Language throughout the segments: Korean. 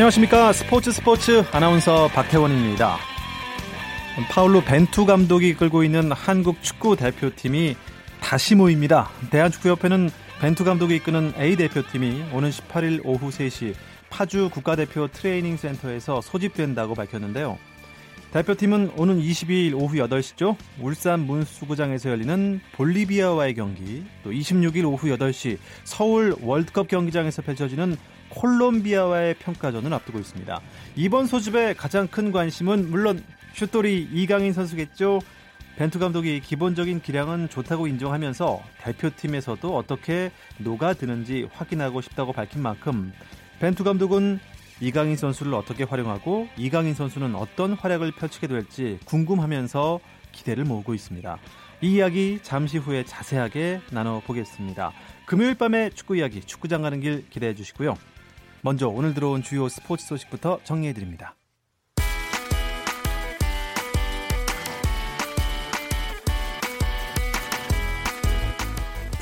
안녕하십니까 스포츠 스포츠 아나운서 박태원입니다. 파울로 벤투 감독이 이끌고 있는 한국 축구 대표팀이 다시 모입니다. 대한축구협회는 벤투 감독이 이끄는 A 대표팀이 오는 18일 오후 3시 파주 국가대표 트레이닝 센터에서 소집된다고 밝혔는데요. 대표팀은 오는 22일 오후 8시죠. 울산 문수구장에서 열리는 볼리비아와의 경기, 또 26일 오후 8시 서울 월드컵 경기장에서 펼쳐지는 콜롬비아와의 평가전을 앞두고 있습니다. 이번 소집의 가장 큰 관심은 물론 슛돌이 이강인 선수겠죠. 벤투 감독이 기본적인 기량은 좋다고 인정하면서 대표팀에서도 어떻게 녹아드는지 확인하고 싶다고 밝힌 만큼 벤투 감독은 이강인 선수를 어떻게 활용하고 이강인 선수는 어떤 활약을 펼치게 될지 궁금하면서 기대를 모으고 있습니다. 이 이야기 잠시 후에 자세하게 나눠보겠습니다. 금요일 밤의 축구 이야기, 축구장 가는 길 기대해 주시고요. 먼저 오늘 들어온 주요 스포츠 소식부터 정리해 드립니다.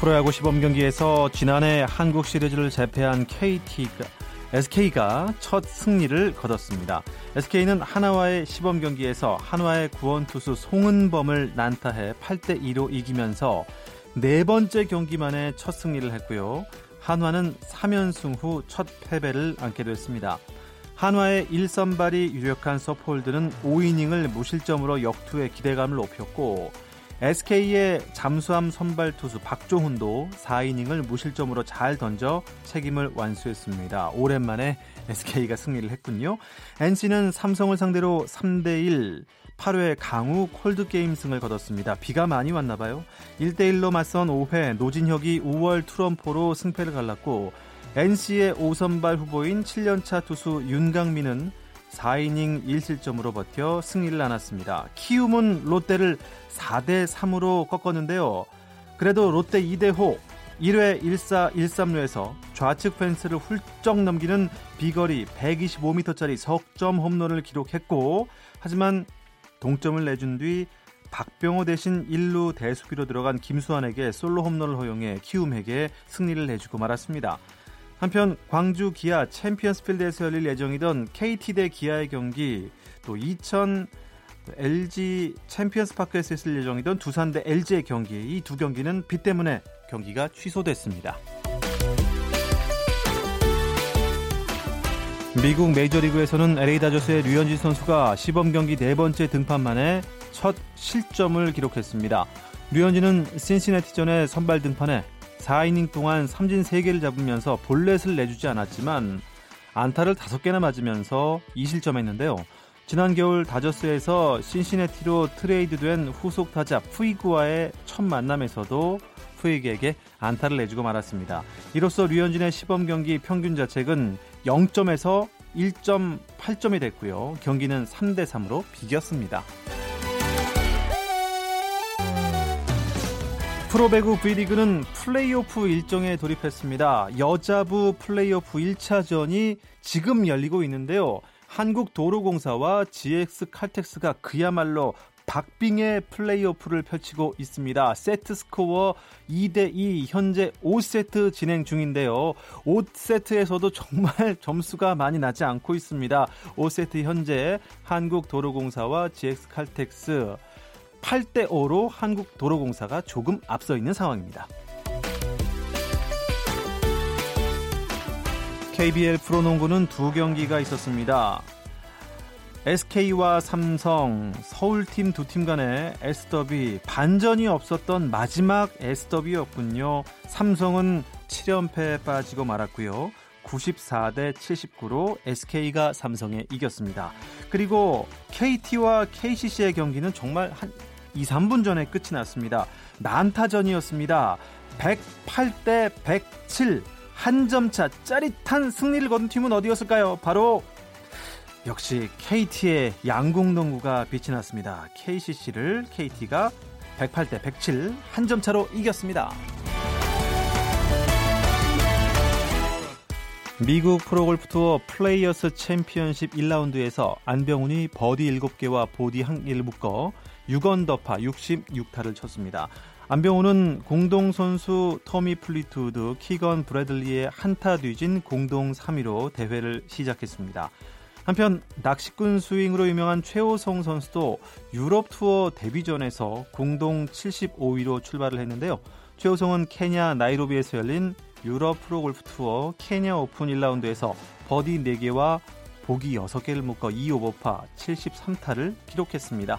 프로야구 시범 경기에서 지난해 한국 시리즈를 제패한 KT가 SK가 첫 승리를 거뒀습니다. SK는 한화와의 시범 경기에서 한화의 구원 투수 송은범을 난타해 8대 2로 이기면서 네 번째 경기만에 첫 승리를 했고요. 한화는 3연승 후 첫 패배를 안게 됐습니다. 한화의 1선발이 유력한 서폴드는 5이닝을 무실점으로 역투에 기대감을 높였고 SK의 잠수함 선발 투수 박종훈도 4이닝을 무실점으로 잘 던져 책임을 완수했습니다. 오랜만에 SK가 승리를 했군요. NC는 삼성을 상대로 3대1 8회 강우 콜드게임 승을 거뒀습니다. 비가 많이 왔나 봐요. 1대1로 맞선 5회 노진혁이 5월 투런포로 승패를 갈랐고 NC의 5선발 후보인 7년차 투수 윤강민은 4이닝 1실점으로 버텨 승리를 안았습니다. 키움은 롯데를 4대 3으로 꺾었는데요. 그래도 롯데 2대 호 1회 1사 1삼루에서 좌측 펜스를 훌쩍 넘기는 비거리 125m짜리 석점 홈런을 기록했고 하지만 동점을 내준 뒤 박병호 대신 1루 대수비로 들어간 김수환에게 솔로 홈런을 허용해 키움에게 승리를 내주고 말았습니다. 한편 광주 기아 챔피언스필드에서 열릴 예정이던 KT 대 기아의 경기 또2000 LG 챔피언스 파크에서 있을 예정이던 두산 대 LG의 경기 이 두 경기는 비 때문에 경기가 취소됐습니다. 미국 메이저리그에서는 LA 다저스의 류현진 선수가 시범 경기 네 번째 등판 만에 첫 실점을 기록했습니다. 류현진은 신시내티전의 선발 등판에 4이닝 동안 삼진 3개를 잡으면서 볼넷을 내주지 않았지만 안타를 5개나 맞으면서 2실점했는데요. 지난 겨울 다저스에서 신시내티로 트레이드된 후속 타자 푸이그와의 첫 만남에서도 푸이그에게 안타를 내주고 말았습니다. 이로써 류현진의 시범 경기 평균 자책은 0점에서 1.8점이 됐고요. 경기는 3대 3으로 비겼습니다. 프로배구 V리그는 플레이오프 일정에 돌입했습니다. 여자부 플레이오프 1차전이 지금 열리고 있는데요. 한국도로공사와 GX 칼텍스가 그야말로 박빙의 플레이오프를 펼치고 있습니다. 세트 스코어 2대2 현재 5세트 진행 중인데요. 5세트에서도 정말 점수가 많이 나지 않고 있습니다. 5세트 현재 한국도로공사와 GX 칼텍스 8대 5로 한국도로공사가 조금 앞서 있는 상황입니다. KBL 프로농구는 두 경기가 있었습니다. SK와 삼성, 서울팀 두 팀 간의 S더비 반전이 없었던 마지막 S더비였군요. 삼성은 7연패에 빠지고 말았고요. 94대 79로 SK가 삼성에 이겼습니다. 그리고 KT와 KCC의 경기는 정말 한 2, 3분 전에 끝이 났습니다. 난타전이었습니다. 108대 107 한 점 차 짜릿한 승리를 거둔 팀은 어디였을까요? 바로 역시 KT의 양궁농구가 빛이 났습니다. KCC를 KT가 108대 107 한 점 차로 이겼습니다. 미국 프로골프 투어 플레이어스 챔피언십 1라운드에서 안병훈이 버디 7개와 보기 1개를 묶어 6언더파 66타를 쳤습니다. 안병훈은 공동 선두 토미 플리트우드, 키건 브래들리에 한 타 뒤진 공동 3위로 대회를 시작했습니다. 한편 낚시꾼 스윙으로 유명한 최호성 선수도 유럽 투어 데뷔전에서 공동 75위로 출발을 했는데요. 최호성은 케냐 나이로비에서 열린 유럽 프로골프 투어 케냐 오픈 1라운드에서 버디 4개와 보기 6개를 묶어 2오버파 73타를 기록했습니다.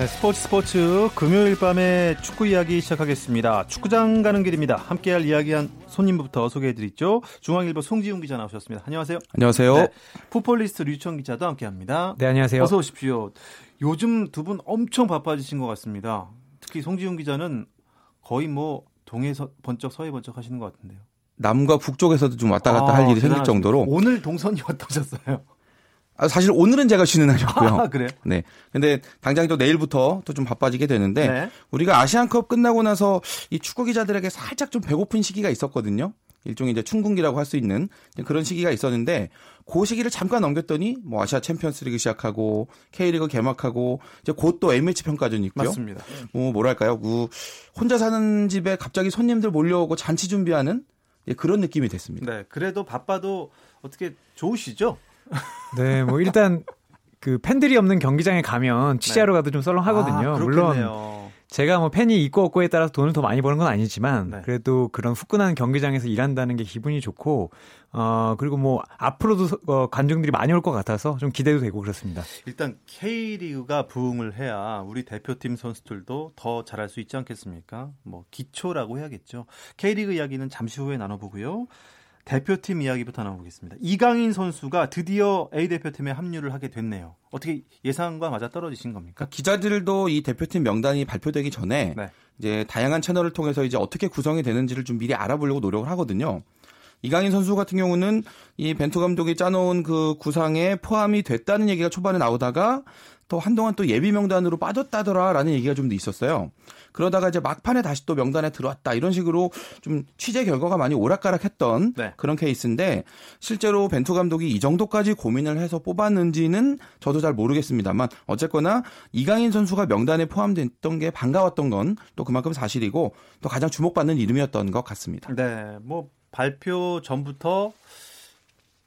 네, 스포츠 스포츠 금요일 밤에 축구 이야기 시작하겠습니다. 축구장 가는 길입니다. 함께할 이야기한 손님부터 소개해드리죠. 중앙일보 송지훈 기자 나오셨습니다. 안녕하세요. 안녕하세요. 네, 풋볼리스트 류청 기자도 함께합니다. 네, 안녕하세요. 어서 오십시오. 요즘 두 분 엄청 바빠지신 것 같습니다. 특히 송지훈 기자는 거의 뭐 동해 서 번쩍 서해 번쩍 하시는 것 같은데요. 남과 북쪽에서도 좀 왔다 갔다 아, 할 일이 생길 정도로 오늘 동선이 어떠셨어요? 아, 사실 오늘은 제가 쉬는 날이었고요. 아, 그래요? 네. 근데 당장 또 내일부터 또 좀 바빠지게 되는데 네. 우리가 아시안컵 끝나고 나서 이 축구 기자들에게 살짝 좀 배고픈 시기가 있었거든요. 일종의 이제 춘궁기라고 할 수 있는 그런 시기가 있었는데 그 시기를 잠깐 넘겼더니 뭐 아시아 챔피언스리그 시작하고 K리그 개막하고 이제 곧또 A매치 평가전 있고요. 맞습니다. 뭐 뭐랄까요? 그 혼자 사는 집에 갑자기 손님들 몰려오고 잔치 준비하는 그런 느낌이 됐습니다. 네. 그래도 바빠도 어떻게 좋으시죠? 네, 뭐 일단 그 팬들이 없는 경기장에 가면 취재하러 네. 가도 좀 썰렁하거든요. 아, 물론 제가 뭐 팬이 있고 없고에 따라서 돈을 더 많이 버는 건 아니지만 네. 그래도 그런 후끈한 경기장에서 일한다는 게 기분이 좋고 어 그리고 뭐 앞으로도 어, 관중들이 많이 올 것 같아서 좀 기대도 되고 그렇습니다. 일단 K리그가 부흥을 해야 우리 대표팀 선수들도 더 잘할 수 있지 않겠습니까? 뭐 기초라고 해야겠죠. K리그 이야기는 잠시 후에 나눠보고요. 대표팀 이야기부터 나눠보겠습니다. 이강인 선수가 드디어 A 대표팀에 합류를 하게 됐네요. 어떻게 예상과 맞아 떨어지신 겁니까? 그러니까 기자들도 이 대표팀 명단이 발표되기 전에 네. 이제 다양한 채널을 통해서 이제 어떻게 구성이 되는지를 좀 미리 알아보려고 노력을 하거든요. 이강인 선수 같은 경우는 이 벤투 감독이 짜놓은 그 구상에 포함이 됐다는 얘기가 초반에 나오다가 또 한동안 또 예비 명단으로 빠졌다더라라는 얘기가 좀 있었어요. 그러다가 이제 막판에 다시 또 명단에 들어왔다 이런 식으로 좀 취재 결과가 많이 오락가락했던 네. 그런 케이스인데 실제로 벤투 감독이 이 정도까지 고민을 해서 뽑았는지는 저도 잘 모르겠습니다만 어쨌거나 이강인 선수가 명단에 포함됐던 게 반가웠던 건 또 그만큼 사실이고 또 가장 주목받는 이름이었던 것 같습니다. 네, 뭐 발표 전부터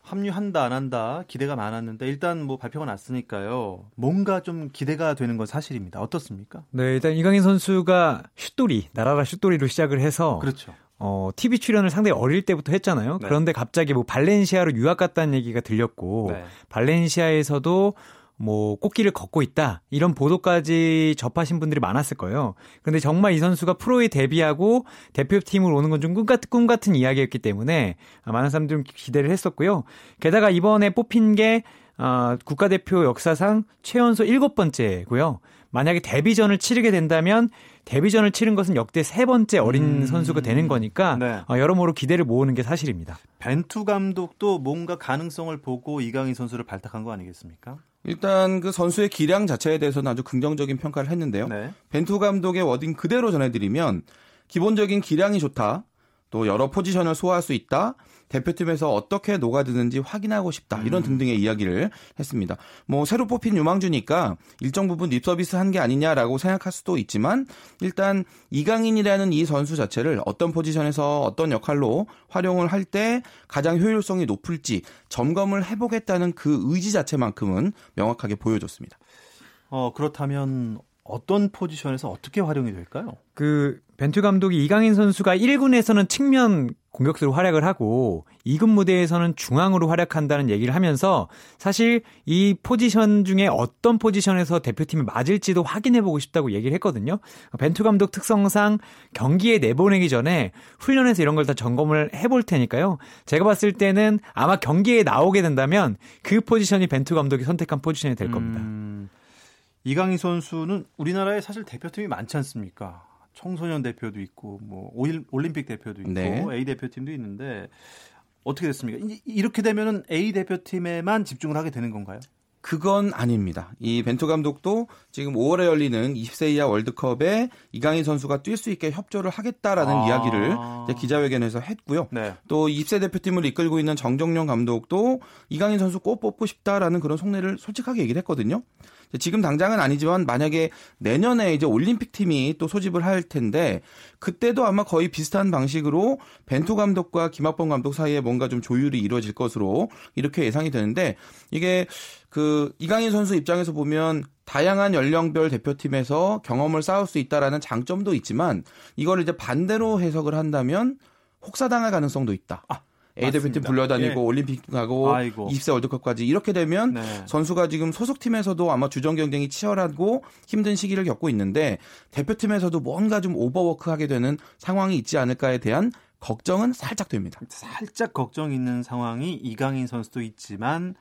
합류한다 안 한다 기대가 많았는데 일단 뭐 발표가 났으니까요. 뭔가 좀 기대가 되는 건 사실입니다. 어떻습니까? 네, 일단 이강인 선수가 슛돌이 나라라 슛돌이로 시작을 해서 그렇죠. 어, TV 출연을 상당히 어릴 때부터 했잖아요. 네. 그런데 갑자기 뭐 발렌시아로 유학 갔다는 얘기가 들렸고 네. 발렌시아에서도 뭐 꽃길을 걷고 있다 이런 보도까지 접하신 분들이 많았을 거예요. 그런데 정말 이 선수가 프로에 데뷔하고 대표팀으로 오는 건 좀 꿈 같은 꿈 같은 이야기였기 때문에 많은 사람들이 기대를 했었고요. 게다가 이번에 뽑힌 게 어, 국가대표 역사상 최연소 일곱 번째고요. 만약에 데뷔전을 치르게 된다면 데뷔전을 치른 것은 역대 세 번째 어린 음. 선수가 되는 거니까 네. 어, 여러모로 기대를 모으는 게 사실입니다. 벤투 감독도 뭔가 가능성을 보고 이강인 선수를 발탁한 거 아니겠습니까? 일단 그 선수의 기량 자체에 대해서는 아주 긍정적인 평가를 했는데요. 네. 벤투 감독의 워딩 그대로 전해드리면 기본적인 기량이 좋다. 또 여러 포지션을 소화할 수 있다. 대표팀에서 어떻게 녹아드는지 확인하고 싶다. 이런 음. 등등의 이야기를 했습니다. 뭐 새로 뽑힌 유망주니까 일정 부분 립서비스 한 게 아니냐라고 생각할 수도 있지만 일단 이강인이라는 이 선수 자체를 어떤 포지션에서 어떤 역할로 활용을 할 때 가장 효율성이 높을지 점검을 해보겠다는 그 의지 자체만큼은 명확하게 보여줬습니다. 어 그렇다면 어떤 포지션에서 어떻게 활용이 될까요? 그 벤투 감독이 이강인 선수가 1군에서는 측면 공격수로 활약을 하고 2급 무대에서는 중앙으로 활약한다는 얘기를 하면서 사실 이 포지션 중에 어떤 포지션에서 대표팀이 맞을지도 확인해 보고 싶다고 얘기를 했거든요. 벤투 감독 특성상 경기에 내보내기 전에 훈련에서 이런 걸 다 점검을 해볼 테니까요. 제가 봤을 때는 아마 경기에 나오게 된다면 그 포지션이 벤투 감독이 선택한 포지션이 될 겁니다. 음, 이강인 선수는 우리나라에 사실 대표팀이 많지 않습니까? 청소년 대표도 있고 뭐 올림픽 대표도 있고 네. A 대표팀도 있는데 어떻게 됐습니까? 이렇게 되면은 A 대표팀에만 집중을 하게 되는 건가요? 그건 아닙니다. 이 벤투 감독도 지금 5월에 열리는 20세 이하 월드컵에 이강인 선수가 뛸 수 있게 협조를 하겠다라는 아. 이야기를 기자회견에서 했고요. 네. 또 20세 대표팀을 이끌고 있는 정정용 감독도 이강인 선수 꼭 뽑고 싶다라는 그런 속내를 솔직하게 얘기를 했거든요. 지금 당장은 아니지만 만약에 내년에 이제 올림픽 팀이 또 소집을 할 텐데 그때도 아마 거의 비슷한 방식으로 벤투 감독과 김학범 감독 사이에 뭔가 좀 조율이 이루어질 것으로 이렇게 예상이 되는데 이게 그 이강인 선수 입장에서 보면 다양한 연령별 대표팀에서 경험을 쌓을 수 있다라는 장점도 있지만 이걸 이제 반대로 해석을 한다면 혹사당할 가능성도 있다. 아. A 대표팀 불려다니고 예. 올림픽 가고 아이고. 20세 월드컵까지 이렇게 되면 네. 선수가 지금 소속팀에서도 아마 주전 경쟁이 치열하고 힘든 시기를 겪고 있는데 대표팀에서도 뭔가 좀 오버워크하게 되는 상황이 있지 않을까에 대한 걱정은 살짝 됩니다. 살짝 걱정 있는 상황이 이강인 선수도 있지만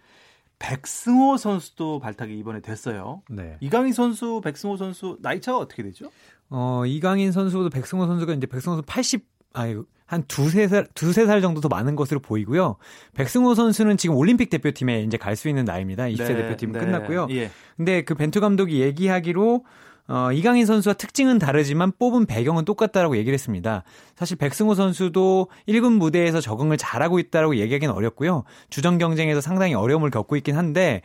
백승호 선수도 발탁이 이번에 됐어요. 네. 이강인 선수, 백승호 선수 나이 차가 어떻게 되죠? 어, 이강인 선수도 백승호 선수가 이제 백승호 선수 80 아유 한 두세 살, 두세 살 정도 더 많은 것으로 보이고요. 백승호 선수는 지금 올림픽 대표팀에 이제 갈 수 있는 나이입니다. 20세 네, 대표팀은 네. 끝났고요. 예. 근데 그 벤투 감독이 얘기하기로 어, 이강인 선수와 특징은 다르지만 뽑은 배경은 똑같다라고 얘기를 했습니다. 사실 백승호 선수도 1군 무대에서 적응을 잘하고 있다라고 얘기하기는 어렵고요. 주전 경쟁에서 상당히 어려움을 겪고 있긴 한데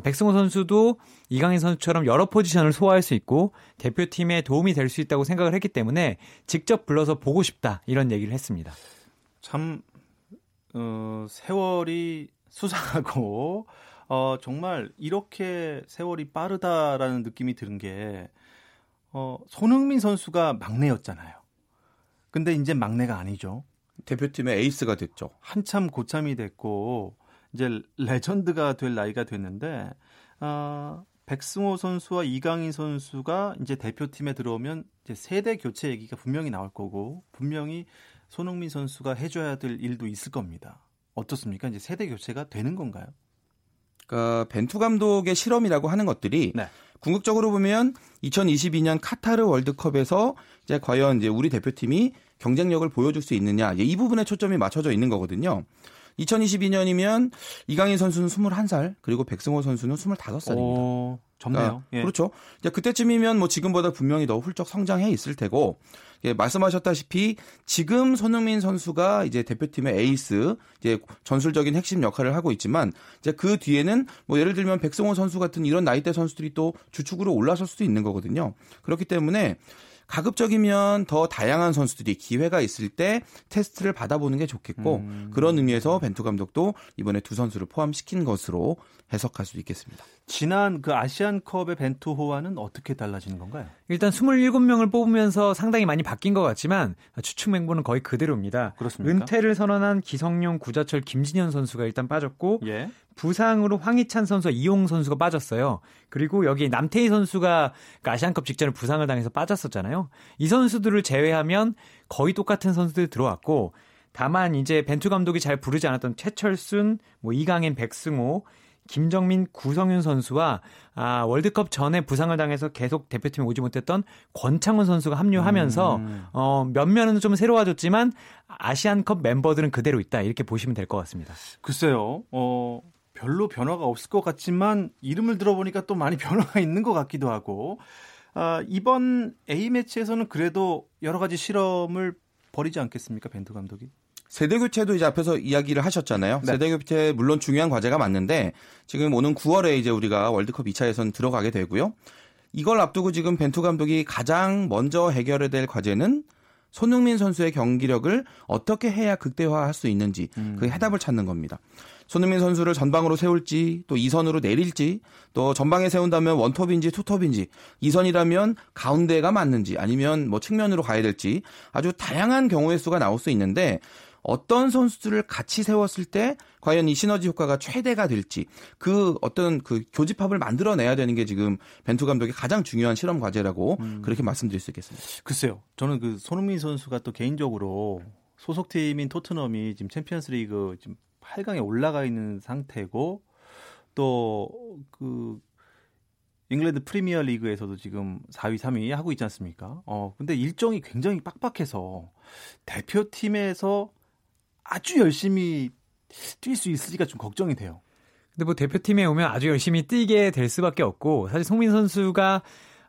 백승호 선수도 이강인 선수처럼 여러 포지션을 소화할 수 있고 대표팀에 도움이 될 수 있다고 생각을 했기 때문에 직접 불러서 보고 싶다 이런 얘기를 했습니다. 참 어, 세월이 수상하고 어, 정말 이렇게 세월이 빠르다라는 느낌이 드는 게 어, 손흥민 선수가 막내였잖아요. 근데 이제 막내가 아니죠. 대표팀의 에이스가 됐죠. 한참 고참이 됐고 이제 레전드가 될 나이가 됐는데 어, 백승호 선수와 이강인 선수가 이제 대표팀에 들어오면 이제 세대 교체 얘기가 분명히 나올 거고 분명히 손흥민 선수가 해줘야 될 일도 있을 겁니다. 어떻습니까? 이제 세대 교체가 되는 건가요? 그러니까 벤투 감독의 실험이라고 하는 것들이 네. 궁극적으로 보면 2022년 카타르 월드컵에서 이제 과연 이제 우리 대표팀이 경쟁력을 보여줄 수 있느냐 이 부분에 초점이 맞춰져 있는 거거든요. 2022년이면 이강인 선수는 21살, 그리고 백승호 선수는 25살입니다. 오, 젊네요. 그러니까 예. 그렇죠. 이제 그때쯤이면 뭐 지금보다 분명히 더 훌쩍 성장해 있을 테고, 예, 말씀하셨다시피 지금 손흥민 선수가 이제 대표팀의 에이스, 이제 전술적인 핵심 역할을 하고 있지만, 이제 그 뒤에는 뭐 예를 들면 백승호 선수 같은 이런 나이대 선수들이 또 주축으로 올라설 수도 있는 거거든요. 그렇기 때문에 가급적이면 더 다양한 선수들이 기회가 있을 때 테스트를 받아보는 게 좋겠고 음. 그런 의미에서 벤투 감독도 이번에 두 선수를 포함시킨 것으로 해석할 수 있겠습니다. 지난 그 아시안컵의 벤투 호와는 어떻게 달라지는 건가요? 일단 27명을 뽑으면서 상당히 많이 바뀐 것 같지만 추측 맹보는 거의 그대로입니다. 그렇습니까? 은퇴를 선언한 기성용, 구자철, 김진현 선수가 일단 빠졌고 예. 부상으로 황희찬 선수와 이용 선수가 빠졌어요. 그리고 여기 남태희 선수가 그 아시안컵 직전에 부상을 당해서 빠졌었잖아요. 이 선수들을 제외하면 거의 똑같은 선수들이 들어왔고 다만 이제 벤투 감독이 잘 부르지 않았던 최철순, 뭐 이강인, 백승호 김정민, 구성윤 선수와 아, 월드컵 전에 부상을 당해서 계속 대표팀에 오지 못했던 권창훈 선수가 합류하면서 음. 어, 몇면은 좀 새로워졌지만 아시안컵 멤버들은 그대로 있다 이렇게 보시면 될 것 같습니다. 글쎄요. 어, 별로 변화가 없을 것 같지만 이름을 들어보니까 또 많이 변화가 있는 것 같기도 하고 아, 이번 A 매치에서는 그래도 여러 가지 실험을 벌이지 않겠습니까 벤투 감독이? 세대 교체도 이제 앞에서 이야기를 하셨잖아요. 네. 세대 교체 물론 중요한 과제가 맞는데 지금 오는 9월에 이제 우리가 월드컵 2차 예선 들어가게 되고요. 이걸 앞두고 지금 벤투 감독이 가장 먼저 해결해야 될 과제는 손흥민 선수의 경기력을 어떻게 해야 극대화할 수 있는지 음. 그 해답을 찾는 겁니다. 손흥민 선수를 전방으로 세울지 또 2선으로 내릴지 또 전방에 세운다면 원톱인지 투톱인지 2선이라면 가운데가 맞는지 아니면 뭐 측면으로 가야 될지 아주 다양한 경우의 수가 나올 수 있는데 어떤 선수들을 같이 세웠을 때 과연 이 시너지 효과가 최대가 될지 그 어떤 그 교집합을 만들어내야 되는 게 지금 벤투 감독의 가장 중요한 실험 과제라고 음. 그렇게 말씀드릴 수 있겠습니다. 글쎄요. 저는 그 손흥민 선수가 또 개인적으로 소속팀인 토트넘이 지금 챔피언스리그 지금 8강에 올라가 있는 상태고 또그 잉글랜드 프리미어 리그에서도 지금 4위, 3위 하고 있지 않습니까? 어, 근데 일정이 굉장히 빡빡해서 대표팀에서 아주 열심히 뛸 수 있을지가 좀 걱정이 돼요. 근데 뭐 대표팀에 오면 아주 열심히 뛰게 될 수밖에 없고 사실 송민 선수가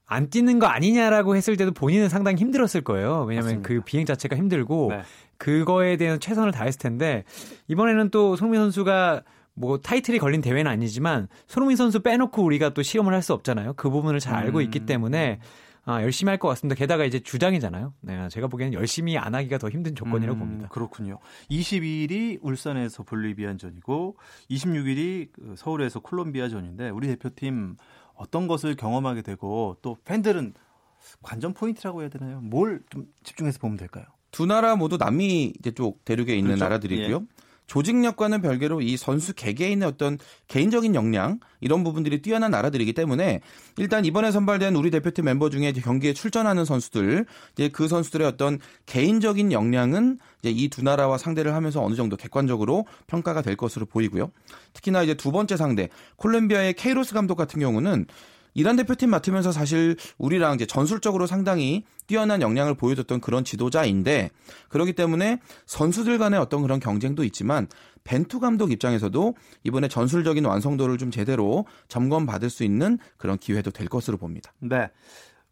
안 뛰는 거 아니냐라고 했을 때도 본인은 상당히 힘들었을 거예요. 왜냐하면 맞습니다. 그 비행 자체가 힘들고 네. 그거에 대한 최선을 다했을 텐데 이번에는 또 송민 선수가 뭐 타이틀이 걸린 대회는 아니지만 손흥민 선수 빼놓고 우리가 또 시험을 할 수 없잖아요. 그 부분을 잘 알고 있기 음. 때문에 아, 열심히 할 것 같습니다. 게다가 이제 주장이잖아요. 네, 제가 보기에는 열심히 안 하기가 더 힘든 조건이라고 음, 봅니다. 그렇군요. 22일이 울산에서 볼리비안전이고 26일이 그 서울에서 콜롬비아전인데 우리 대표팀 어떤 것을 경험하게 되고 또 팬들은 관전 포인트라고 해야 되나요? 뭘 좀 집중해서 보면 될까요? 두 나라 모두 남미 이제 쪽 대륙에 있는 그렇죠? 나라들이고요. 예. 조직력과는 별개로 이 선수 개개인의 어떤 개인적인 역량 이런 부분들이 뛰어난 나라들이기 때문에 일단 이번에 선발된 우리 대표팀 멤버 중에 경기에 출전하는 선수들 이제 그 선수들의 어떤 개인적인 역량은 이제 이 두 나라와 상대를 하면서 어느 정도 객관적으로 평가가 될 것으로 보이고요. 특히나 이제 두 번째 상대 콜롬비아의 케이로스 감독 같은 경우는 이란 대표팀 맡으면서 사실 우리랑 이제 전술적으로 상당히 뛰어난 역량을 보여줬던 그런 지도자인데 그렇기 때문에 선수들 간의 어떤 그런 경쟁도 있지만 벤투 감독 입장에서도 이번에 전술적인 완성도를 좀 제대로 점검받을 수 있는 그런 기회도 될 것으로 봅니다. 네.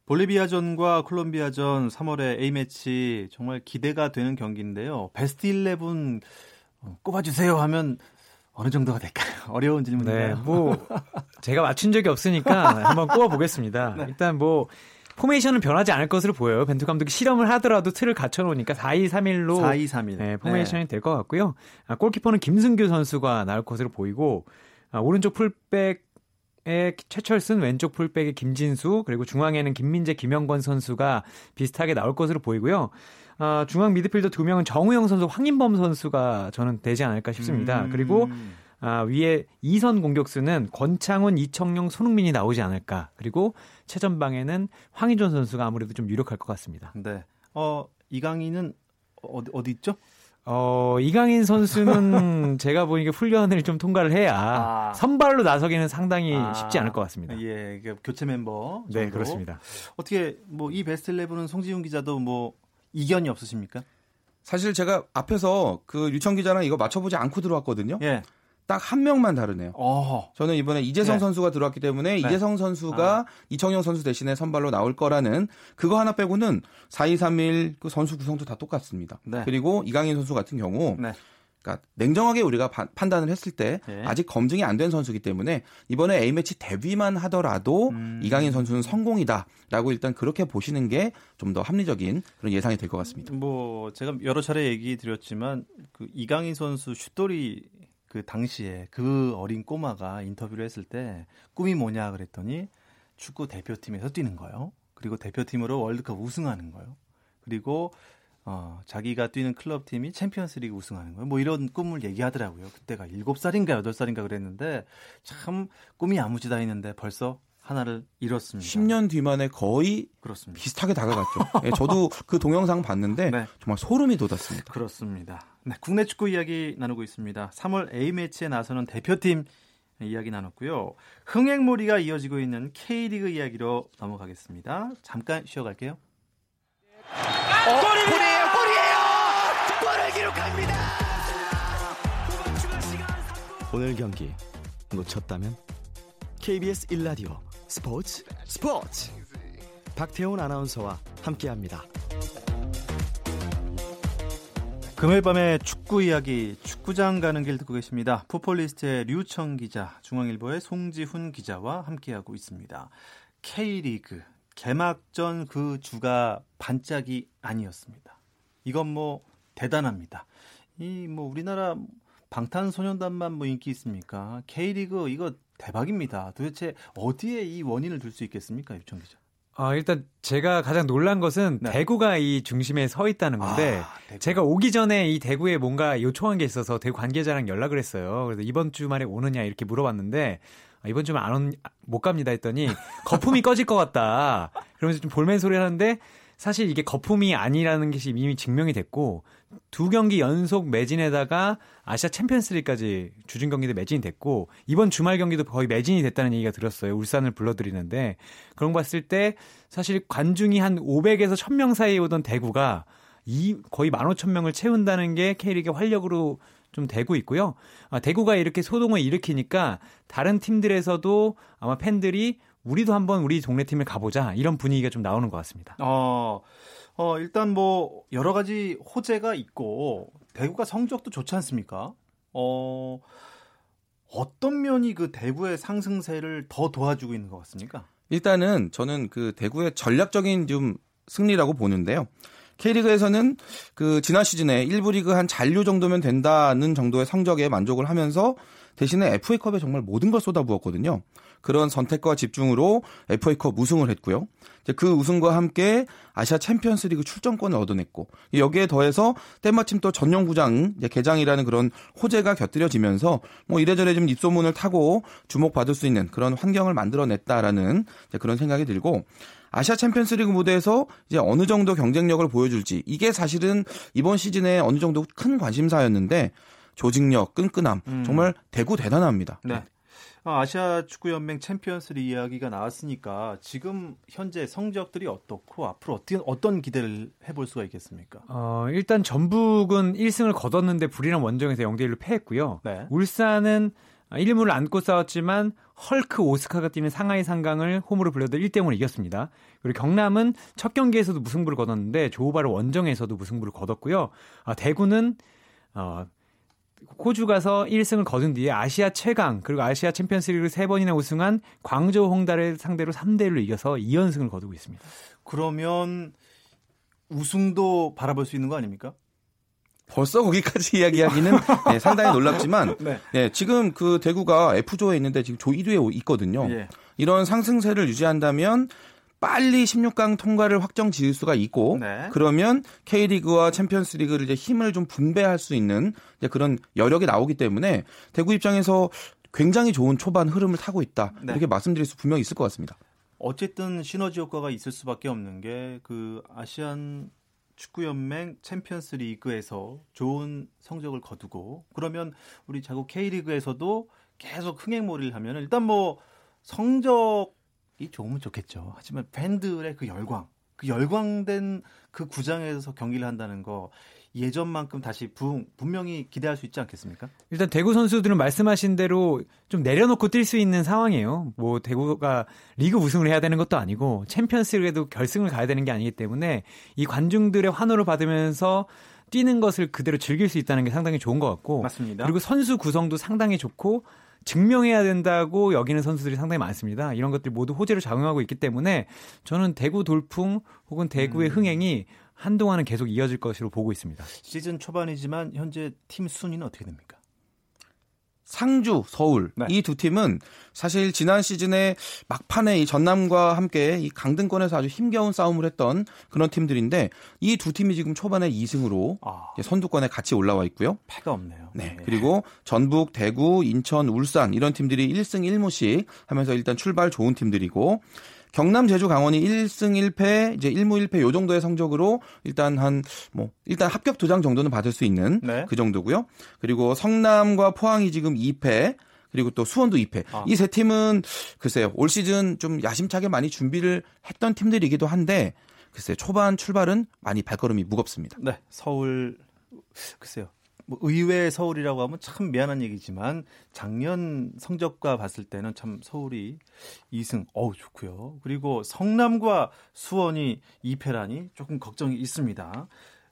볼리비아전과 콜롬비아전 3월에 A매치 정말 기대가 되는 경기인데요. 베스트 11 꼽아주세요 하면 어느 정도가 될까요? 어려운 질문인데요. 네, 뭐 제가 맞춘 적이 없으니까 한번 꼽아 보겠습니다. 네. 일단 뭐 포메이션은 변하지 않을 것으로 보여요. 벤투 감독이 실험을 하더라도 틀을 갖춰 놓으니까 4-2-3-1로 4-2-3-1. 네, 포메이션이 네. 될것 같고요. 아, 골키퍼는 김승규 선수가 나올 것으로 보이고 아, 오른쪽 풀백 에 최철순 왼쪽 풀백의 김진수 그리고 중앙에는 김민재 김영권 선수가 비슷하게 나올 것으로 보이고요. 아, 중앙 미드필더 두 명은 정우영 선수, 황인범 선수가 저는 되지 않을까 싶습니다. 음. 그리고 아, 위에 이선 공격수는 권창훈, 이청용, 손흥민이 나오지 않을까. 그리고 최전방에는 황희존 선수가 아무래도 좀 유력할 것 같습니다. 네. 어, 이강인은 어디, 어디 있죠? 어, 이강인 선수는 제가 보니까 훈련을 좀 통과를 해야 아. 선발로 나서기는 상당히 아. 쉽지 않을 것 같습니다. 예, 교체 멤버. 네, 정도. 네, 그렇습니다. 어떻게 뭐 이 베스트 11은 송지훈 기자도 뭐 이견이 없으십니까? 사실 제가 앞에서 그 유청 기자랑 이거 맞춰보지 않고 들어왔거든요. 예. 딱한 명만 다르네요. 어허. 저는 이번에 이재성 네. 선수가 들어왔기 때문에 네. 이재성 선수가 아. 이청용 선수 대신에 선발로 나올 거라는 그거 하나 빼고는 4-2-3-1 그 선수 구성도 다 똑같습니다. 네. 그리고 이강인 선수 같은 경우 네. 그러니까 냉정하게 우리가 파, 판단을 했을 때 네. 아직 검증이 안 된 선수이기 때문에 이번에 A매치 데뷔만 하더라도 음. 이강인 선수는 성공이다라고 일단 그렇게 보시는 게 좀 더 합리적인 그런 예상이 될 것 같습니다. 뭐 제가 여러 차례 얘기 드렸지만 그 이강인 선수 슛돌이 그 당시에 그 어린 꼬마가 인터뷰를 했을 때 꿈이 뭐냐 그랬더니 축구 대표팀에서 뛰는 거예요. 그리고 대표팀으로 월드컵 우승하는 거예요. 그리고 어, 자기가 뛰는 클럽 팀이 챔피언스 리그 우승하는 거예요. 뭐 이런 꿈을 얘기하더라고요. 그때가 7살인가 8살인가 그랬는데 참 꿈이 야무지다 했는데 벌써 하나를 이뤘습니다. 10년 뒤만에 거의 그렇습니다. 비슷하게 다가갔죠. 네, 저도 그 동영상 봤는데 네. 정말 소름이 돋았습니다. 그렇습니다. 네, 국내 축구 이야기 나누고 있습니다. 3월 A매치에 나서는 대표팀 이야기 나눴고요. 흥행몰이가 이어지고 있는 K리그 이야기로 넘어가겠습니다. 잠깐 쉬어갈게요. 어, 골이에요, 골이에요! 골을 기록합니다! 오늘 경기 놓쳤다면 KBS 1라디오 스포츠 스포츠 박태훈 아나운서와 함께합니다. 금요일 밤에 축구 이야기 축구장 가는 길 듣고 계십니다. 풋볼리스트의 류청 기자, 중앙일보의 송지훈 기자와 함께하고 있습니다. K리그 개막전 그 주가 반짝이 아니었습니다. 이건 뭐 대단합니다. 이 뭐 우리나라 방탄소년단만 뭐 인기 있습니까? K리그 이거 대박입니다. 도대체 어디에 이 원인을 둘 수 있겠습니까, 유청 기자? 아, 일단 제가 가장 놀란 것은 네. 대구가 이 중심에 서 있다는 건데 아, 제가 오기 전에 이 대구에 뭔가 요청한 게 있어서 대구 관계자랑 연락을 했어요. 그래서 이번 주말에 오느냐 이렇게 물어봤는데 아, 이번 주면 안 온, 못 갑니다 했더니 거품이 꺼질 것 같다. 그러면서 좀 볼멘 소리를 하는데 사실 이게 거품이 아니라는 것이 이미 증명이 됐고 두 경기 연속 매진에다가 아시아 챔피언스리까지 주중 경기도 매진이 됐고 이번 주말 경기도 거의 매진이 됐다는 얘기가 들었어요. 울산을 불러들이는데 그런 거 봤을 때 사실 관중이 한 500에서 1000명 사이에 오던 대구가 이 거의 15,000명을 채운다는 게 K리그 활력으로 좀 되고 있고요. 아, 대구가 이렇게 소동을 일으키니까 다른 팀들에서도 아마 팬들이 우리도 한번 우리 동네 팀을 가보자 이런 분위기가 좀 나오는 것 같습니다. 어, 어 일단 뭐 여러 가지 호재가 있고 대구가 성적도 좋지 않습니까? 어 어떤 면이 그 대구의 상승세를 더 도와주고 있는 것 같습니까? 일단은 저는 그 대구의 전략적인 좀 승리라고 보는데요. K리그에서는 그 지난 시즌에 1부 리그 한 잔류 정도면 된다는 정도의 성적에 만족을 하면서 대신에 FA컵에 정말 모든 걸 쏟아부었거든요. 그런 선택과 집중으로 FA컵 우승을 했고요. 그 우승과 함께 아시아 챔피언스리그 출전권을 얻어냈고 여기에 더해서 때마침 또 전용 구장 개장이라는 그런 호재가 곁들여지면서 뭐 이래저래 좀 입소문을 타고 주목받을 수 있는 그런 환경을 만들어냈다라는 그런 생각이 들고 아시아 챔피언스리그 무대에서 이제 어느 정도 경쟁력을 보여줄지 이게 사실은 이번 시즌에 어느 정도 큰 관심사였는데 조직력, 끈끈함 음. 정말 대구 대단합니다. 네. 아, 아시아 축구연맹 챔피언스리 이야기가 나왔으니까 지금 현재 성적들이 어떻고 앞으로 어떤 어떤 기대를 해볼 수가 있겠습니까? 어, 일단 전북은 1승을 거뒀는데 불이랑 원정에서 0대 1로 패했고요. 네. 울산은 1문을 안고 싸웠지만 헐크 오스카가 뛰는 상하이 상강을 홈으로 불려도 1대 0으로 이겼습니다. 그리고 경남은 첫 경기에서도 무승부를 거뒀는데 조우바르 원정에서도 무승부를 거뒀고요. 아, 대구는 어, 호주 가서 1승을 거둔 뒤에 아시아 최강 그리고 아시아 챔피언스리그 3번이나 우승한 광저우 홍달을 상대로 3대 1로 이겨서 2연승을 거두고 있습니다. 그러면 우승도 바라볼 수 있는 거 아닙니까? 벌써 거기까지 이야기하기는 네, 상당히 놀랍지만 네. 네, 지금 그 대구가 F조에 있는데 지금 조 1위에 있거든요. 예. 이런 상승세를 유지한다면 빨리 16강 통과를 확정 지을 수가 있고 네. 그러면 K리그와 챔피언스리그를 이제 힘을 좀 분배할 수 있는 그런 여력이 나오기 때문에 대구 입장에서 굉장히 좋은 초반 흐름을 타고 있다 네. 이렇게 말씀드릴 수 분명히 있을 것 같습니다. 어쨌든 시너지 효과가 있을 수밖에 없는 게 그 아시안 축구연맹 챔피언스 리그에서 좋은 성적을 거두고 그러면 우리 자국 K리그에서도 계속 흥행몰이를 하면 일단 뭐 성적 이 좋으면 좋겠죠. 하지만 팬들의 그 열광, 그 열광된 그 구장에서 경기를 한다는 거 예전만큼 다시 부, 분명히 기대할 수 있지 않겠습니까? 일단 대구 선수들은 말씀하신 대로 좀 내려놓고 뛸 수 있는 상황이에요. 뭐 대구가 리그 우승을 해야 되는 것도 아니고 챔피언스리그에도 결승을 가야 되는 게 아니기 때문에 이 관중들의 환호를 받으면서 뛰는 것을 그대로 즐길 수 있다는 게 상당히 좋은 것 같고 맞습니다. 그리고 선수 구성도 상당히 좋고 증명해야 된다고 여기는 선수들이 상당히 많습니다. 이런 것들이 모두 호재로 작용하고 있기 때문에 저는 대구 돌풍 혹은 대구의 음. 흥행이 한동안은 계속 이어질 것으로 보고 있습니다. 시즌 초반이지만 현재 팀 순위는 어떻게 됩니까? 상주, 서울 네. 이두 팀은 사실 지난 시즌에 막판에 이 전남과 함께 이 강등권에서 아주 힘겨운 싸움을 했던 그런 팀들인데 이 두 팀이 지금 초반에 2승으로 아. 선두권에 같이 올라와 있고요. 패가 없네요. 네. 네. 그리고 전북, 대구, 인천, 울산 이런 팀들이 1승 1무씩 하면서 일단 출발 좋은 팀들이고 경남, 제주, 강원이 1승 1패, 이제 1무 1패 요 정도의 성적으로 일단 한 뭐 일단 합격 두장 정도는 받을 수 있는 네. 그 정도고요. 그리고 성남과 포항이 지금 2패, 그리고 또 수원도 2패. 아. 이세 팀은 글쎄요. 올 시즌 좀 야심차게 많이 준비를 했던 팀들이기도 한데 글쎄 초반 출발은 많이 발걸음이 무겁습니다. 네. 서울 글쎄요. 뭐 의외 서울이라고 하면 참 미안한 얘기지만 작년 성적과 봤을 때는 참 서울이 2승 어우 좋고요. 그리고 성남과 수원이 2패라니 조금 걱정이 있습니다.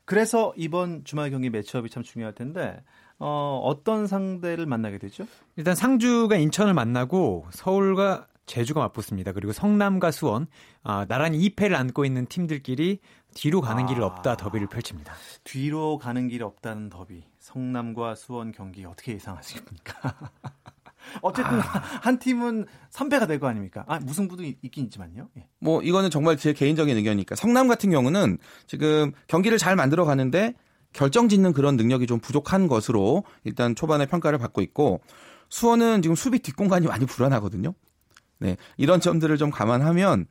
그래서 이번 주말 경기 매치업이 참 중요할 텐데 어, 어떤 상대를 만나게 되죠? 일단 상주가 인천을 만나고 서울과 제주가 맞붙습니다. 그리고 성남과 수원, 아, 나란히 2패를 안고 있는 팀들끼리 뒤로 가는 아, 길 없다 더비를 펼칩니다. 뒤로 가는 길 없다는 더비. 성남과 수원 경기 어떻게 예상하십니까? 어쨌든 아... 한 팀은 선배가 될 거 아닙니까? 아, 무승부도 있긴 있지만요. 예. 뭐 이거는 정말 제 개인적인 의견이니까 성남 같은 경우는 지금 경기를 잘 만들어 가는데 결정 짓는 그런 능력이 좀 부족한 것으로 일단 초반에 평가를 받고 있고 수원은 지금 수비 뒷공간이 많이 불안하거든요. 네. 이런 점들을 좀 감안하면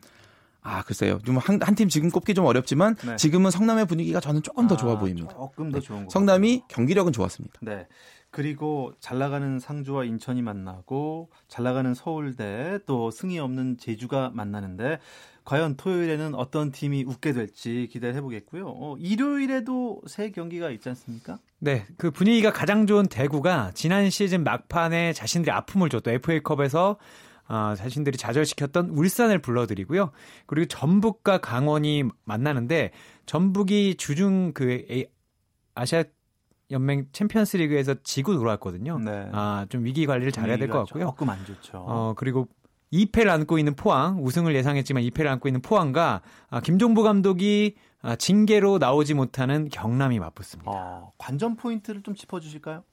아, 글쎄요. 좀 한, 한 팀 지금 꼽기 좀 어렵지만 네. 지금은 성남의 분위기가 저는 조금 더 아, 좋아 보입니다. 조금 더 좋은 거. 성남이 경기력은 좋았습니다. 네. 그리고 잘 나가는 상주와 인천이 만나고 잘 나가는 서울대 또 승이 없는 제주가 만나는데 과연 토요일에는 어떤 팀이 웃게 될지 기대를 해보겠고요. 어, 일요일에도 새 경기가 있지 않습니까? 네, 그 분위기가 가장 좋은 대구가 지난 시즌 막판에 자신들이 아픔을 줬던 FA컵에서 어, 자신들이 좌절시켰던 울산을 불러드리고요. 그리고 전북과 강원이 만나는데 전북이 주중 그 아시아 연맹 챔피언스 리그에서 지고 돌아왔거든요. 네. 아, 좀 위기 관리를 잘해야 될 것 같고요. 조금 안 좋죠. 어, 그리고 2패를 안고 있는 포항, 우승을 예상했지만 2패를 안고 있는 포항과 아, 김종부 감독이 아, 징계로 나오지 못하는 경남이 맞붙습니다. 어, 관전 포인트를 좀 짚어 주실까요?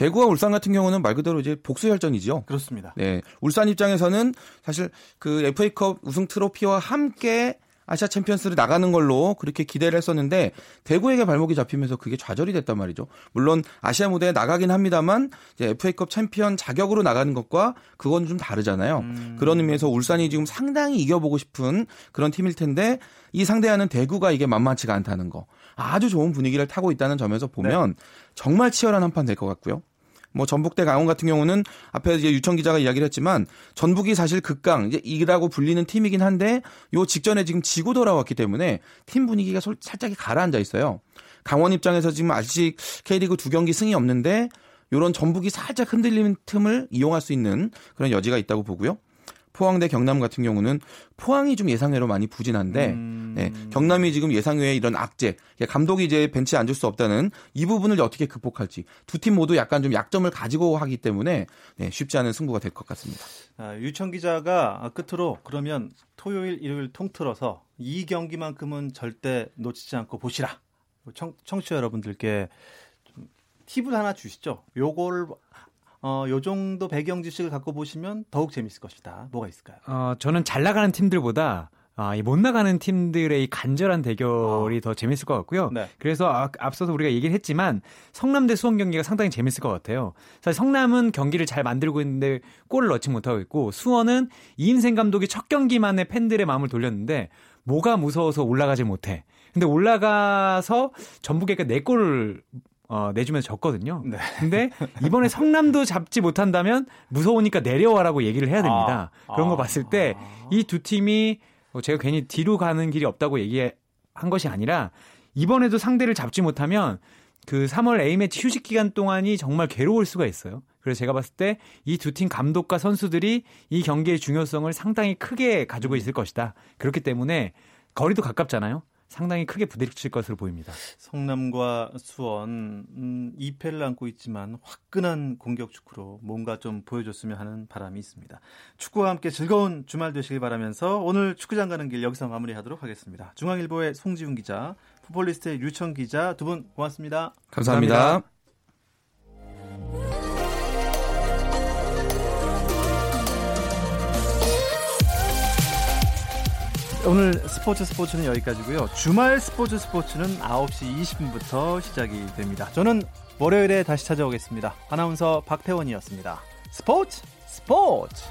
대구와 울산 같은 경우는 말 그대로 이제 복수 혈전이죠. 그렇습니다. 네, 울산 입장에서는 사실 그 FA컵 우승 트로피와 함께 아시아 챔피언스를 나가는 걸로 그렇게 기대를 했었는데 대구에게 발목이 잡히면서 그게 좌절이 됐단 말이죠. 물론 아시아 무대에 나가긴 합니다만 이제 FA컵 챔피언 자격으로 나가는 것과 그건 좀 다르잖아요. 음. 그런 의미에서 울산이 지금 상당히 이겨보고 싶은 그런 팀일 텐데 이 상대하는 대구가 이게 만만치가 않다는 거. 아주 좋은 분위기를 타고 있다는 점에서 보면 네. 정말 치열한 한 판 될 것 같고요. 뭐 전북대 강원 같은 경우는 앞에 이제 유청 기자가 이야기를 했지만 전북이 사실 극강 이제 이라고 불리는 팀이긴 한데 요 직전에 지금 지고 돌아왔기 때문에 팀 분위기가 살짝 가라앉아 있어요. 강원 입장에서 지금 아직 K리그 두 경기 승이 없는데 요런 전북이 살짝 흔들리는 틈을 이용할 수 있는 그런 여지가 있다고 보고요. 포항대 경남 같은 경우는 포항이 좀 예상외로 많이 부진한데 음... 네, 경남이 지금 예상 외에 이런 악재 감독이 이제 벤치에 앉을 수 없다는 이 부분을 어떻게 극복할지 두 팀 모두 약간 좀 약점을 가지고 하기 때문에 네, 쉽지 않은 승부가 될 것 같습니다. 아, 유청 기자가 끝으로 그러면 토요일 일요일 통틀어서 이 경기만큼은 절대 놓치지 않고 보시라. 청, 청취자 여러분들께 좀 팁을 하나 주시죠. 요걸 어, 요 정도 배경 지식을 갖고 보시면 더욱 재밌을 것이다. 뭐가 있을까요? 어, 저는 잘 나가는 팀들보다 아, 이 못 나가는 팀들의 이 간절한 대결이 어. 더 재밌을 것 같고요. 네. 그래서 아, 앞서서 우리가 얘기를 했지만 성남대 수원 경기가 상당히 재밌을 것 같아요. 사실 성남은 경기를 잘 만들고 있는데 골을 넣지 못하고 있고 수원은 이인생 감독이 첫 경기만에 팬들의 마음을 돌렸는데 뭐가 무서워서 올라가지 못해. 근데 올라가서 전북에게 4골을 어, 내주면서 졌거든요. 네. 근데 이번에 성남도 잡지 못한다면 무서우니까 내려와라고 얘기를 해야 됩니다. 아, 그런 거 아, 봤을 때 이 두 팀이 뭐 제가 괜히 뒤로 가는 길이 없다고 얘기한 것이 아니라 이번에도 상대를 잡지 못하면 그 3월 A매치 휴식 기간 동안이 정말 괴로울 수가 있어요. 그래서 제가 봤을 때 이 두 팀 감독과 선수들이 이 경기의 중요성을 상당히 크게 가지고 있을 것이다. 그렇기 때문에 거리도 가깝잖아요. 상당히 크게 부딪힐 것으로 보입니다. 성남과 수원 음, 2패를 안고 있지만 화끈한 공격 축구로 뭔가 좀 보여줬으면 하는 바람이 있습니다. 축구와 함께 즐거운 주말 되시길 바라면서 오늘 축구장 가는 길 여기서 마무리하도록 하겠습니다. 중앙일보의 송지훈 기자, 풋볼리스트의 유청 기자 두 분 고맙습니다 감사합니다. 감사합니다. 오늘 스포츠 스포츠는 여기까지고요. 주말 스포츠 스포츠는 9시 20분부터 시작이 됩니다. 저는 월요일에 다시 찾아오겠습니다. 아나운서 박태원이었습니다. 스포츠 스포츠